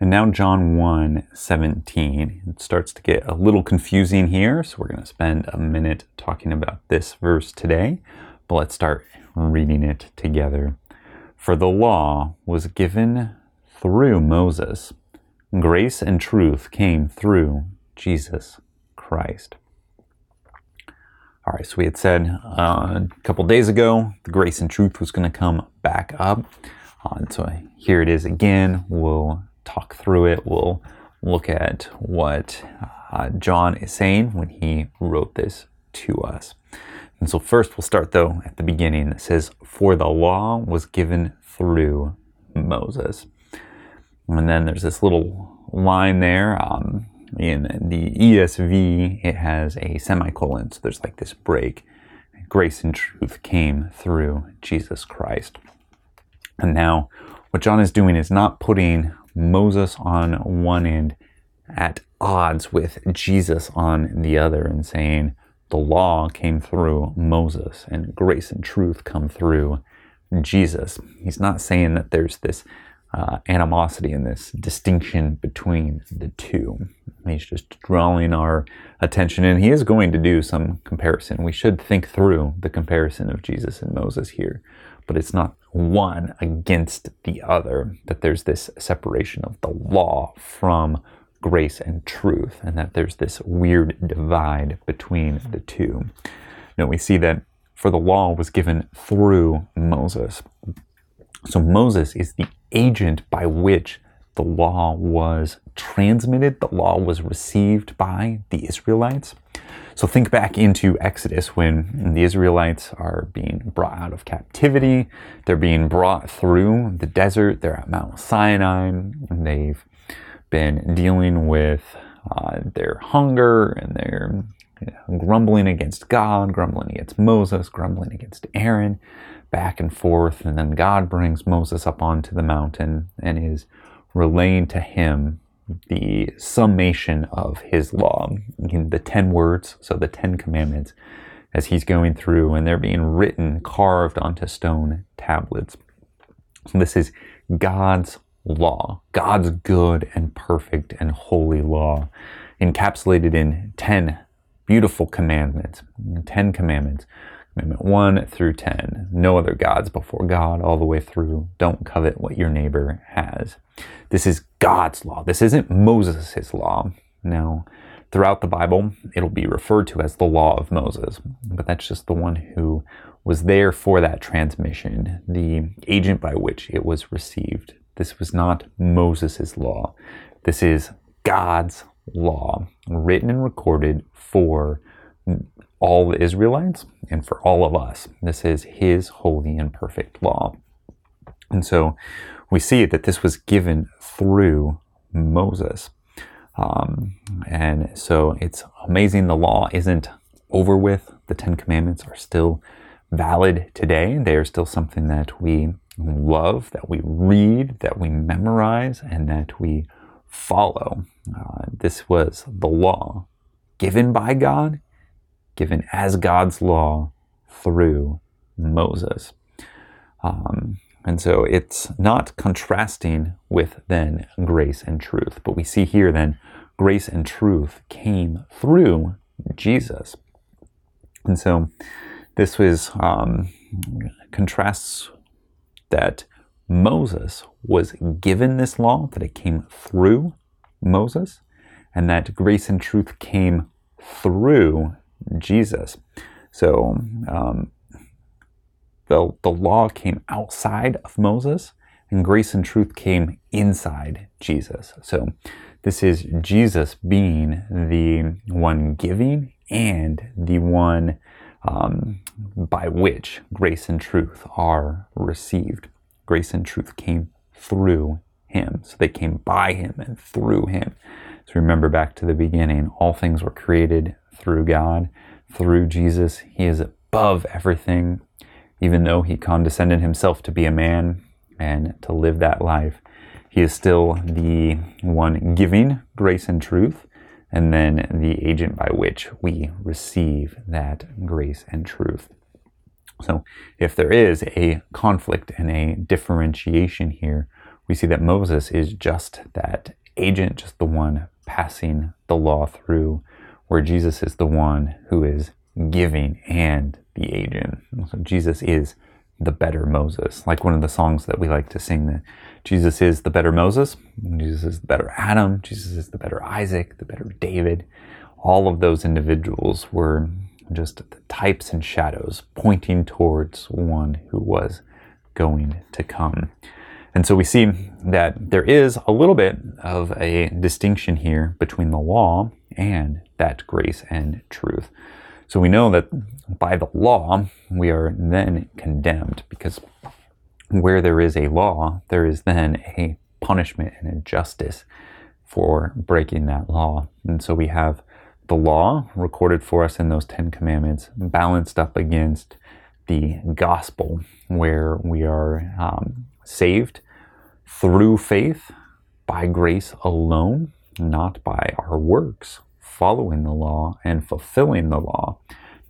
And now John 1 17. It starts to get a little confusing here, so we're going to spend a minute talking about this verse today. But let's start reading it together. For the law was given through Moses, grace and truth came through Jesus Christ. All right, so we had said uh, a couple days ago the grace and truth was going to come back up. Uh, so here it is again. We'll talk through it. We'll look at what uh, John is saying when he wrote this to us. And so, first, we'll start though at the beginning. It says, For the law was given through Moses. And then there's this little line there. Um, in the ESV, it has a semicolon. So there's like this break. Grace and truth came through Jesus Christ. And now, what John is doing is not putting Moses on one end at odds with Jesus on the other and saying the law came through Moses and grace and truth come through Jesus. He's not saying that there's this uh, animosity and this distinction between the two. He's just drawing our attention, and he is going to do some comparison. We should think through the comparison of Jesus and Moses here but it's not one against the other, that there's this separation of the law from grace and truth, and that there's this weird divide between the two. Now we see that for the law was given through Moses. So Moses is the agent by which the law was transmitted, the law was received by the Israelites. So think back into Exodus when the Israelites are being brought out of captivity. They're being brought through the desert. They're at Mount Sinai. And they've been dealing with uh, their hunger and their grumbling against God, grumbling against Moses, grumbling against Aaron, back and forth. And then God brings Moses up onto the mountain and is relaying to him the summation of his law, the 10 words, so the 10 commandments, as he's going through and they're being written, carved onto stone tablets. So this is God's law, God's good and perfect and holy law, encapsulated in 10 beautiful commandments, 10 commandments Commandment 1 through 10. No other gods before God, all the way through. Don't covet what your neighbor has. This is God's law. This isn't Moses' law. Now, throughout the Bible, it'll be referred to as the law of Moses, but that's just the one who was there for that transmission, the agent by which it was received. This was not Moses' law. This is God's law, written and recorded for all the Israelites and for all of us. This is His holy and perfect law. And so we see that this was given through Moses. Um, and so it's amazing the law isn't over with. The Ten Commandments are still valid today. They are still something that we love, that we read, that we memorize, and that we follow. Uh, this was the law given by God given as God's law through Moses. Um, and so it's not contrasting with then grace and truth, but we see here then grace and truth came through Jesus. And so this was um, contrasts that Moses was given this law, that it came through Moses, and that grace and truth came through Jesus. So um, the, the law came outside of Moses, and grace and truth came inside Jesus. So this is Jesus being the one giving and the one um, by which grace and truth are received. Grace and truth came through him. So they came by him and through him. So remember back to the beginning, all things were created through God, through Jesus. He is above everything, even though he condescended himself to be a man and to live that life. He is still the one giving grace and truth, and then the agent by which we receive that grace and truth. So, if there is a conflict and a differentiation here, we see that Moses is just that agent, just the one passing the law through, where Jesus is the one who is giving and the agent. So Jesus is the better Moses. Like one of the songs that we like to sing that Jesus is the better Moses, Jesus is the better Adam, Jesus is the better Isaac, the better David. All of those individuals were just the types and shadows pointing towards one who was going to come. And so we see that there is a little bit of a distinction here between the law and that grace and truth. So we know that by the law, we are then condemned because where there is a law, there is then a punishment and a justice for breaking that law. And so we have the law recorded for us in those Ten Commandments balanced up against the gospel, where we are um, saved through faith by grace alone, not by our works, following the law and fulfilling the law.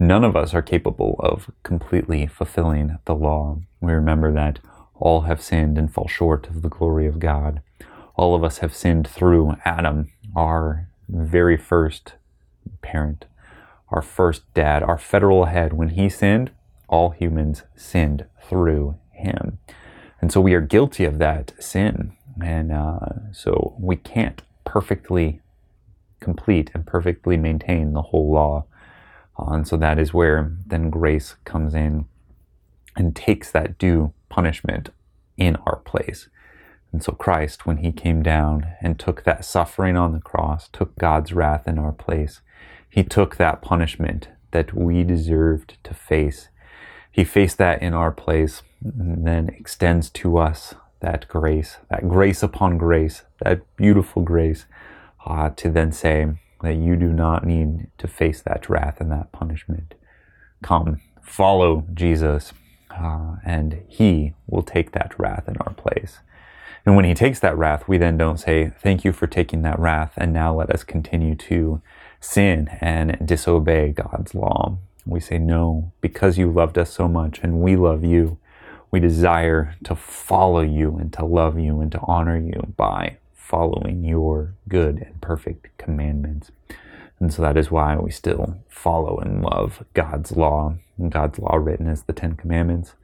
None of us are capable of completely fulfilling the law. We remember that all have sinned and fall short of the glory of God. All of us have sinned through Adam, our very first parent, our first dad, our federal head. When he sinned, all humans sinned through him. And so we are guilty of that sin. And uh, so we can't perfectly complete and perfectly maintain the whole law. Uh, and so that is where then grace comes in and takes that due punishment in our place. And so Christ, when he came down and took that suffering on the cross, took God's wrath in our place, he took that punishment that we deserved to face. He faced that in our place and then extends to us that grace, that grace upon grace, that beautiful grace, uh, to then say that you do not need to face that wrath and that punishment. Come, follow Jesus, uh, and He will take that wrath in our place. And when He takes that wrath, we then don't say, Thank you for taking that wrath, and now let us continue to sin and disobey God's law. We say, No, because you loved us so much and we love you, we desire to follow you and to love you and to honor you by following your good and perfect commandments. And so that is why we still follow and love God's law. And God's law written as the Ten Commandments.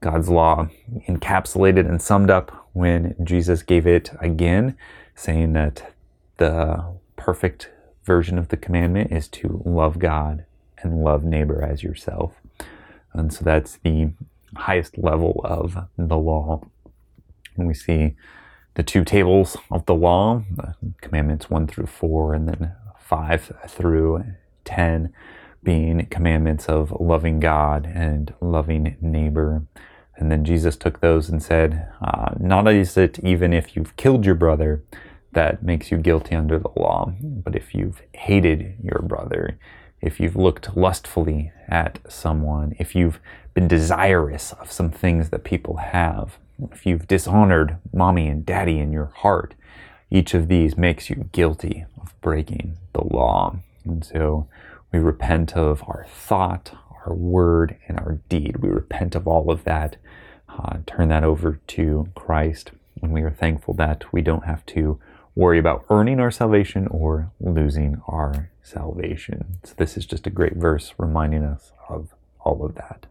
God's law encapsulated and summed up when Jesus gave it again, saying that the perfect version of the commandment is to love God and love neighbor as yourself. And so that's the highest level of the law. And we see the two tables of the law, commandments one through four, and then five through ten being commandments of loving God and loving neighbor. And then Jesus took those and said, uh, Not is it even if you've killed your brother that makes you guilty under the law, but if you've hated your brother, if you've looked lustfully at someone, if you've been desirous of some things that people have, if you've dishonored mommy and daddy in your heart, each of these makes you guilty of breaking the law. And so we repent of our thought, our word, and our deed. We repent of all of that, uh, turn that over to Christ, and we are thankful that we don't have to worry about earning our salvation or losing our salvation. So, this is just a great verse reminding us of all of that.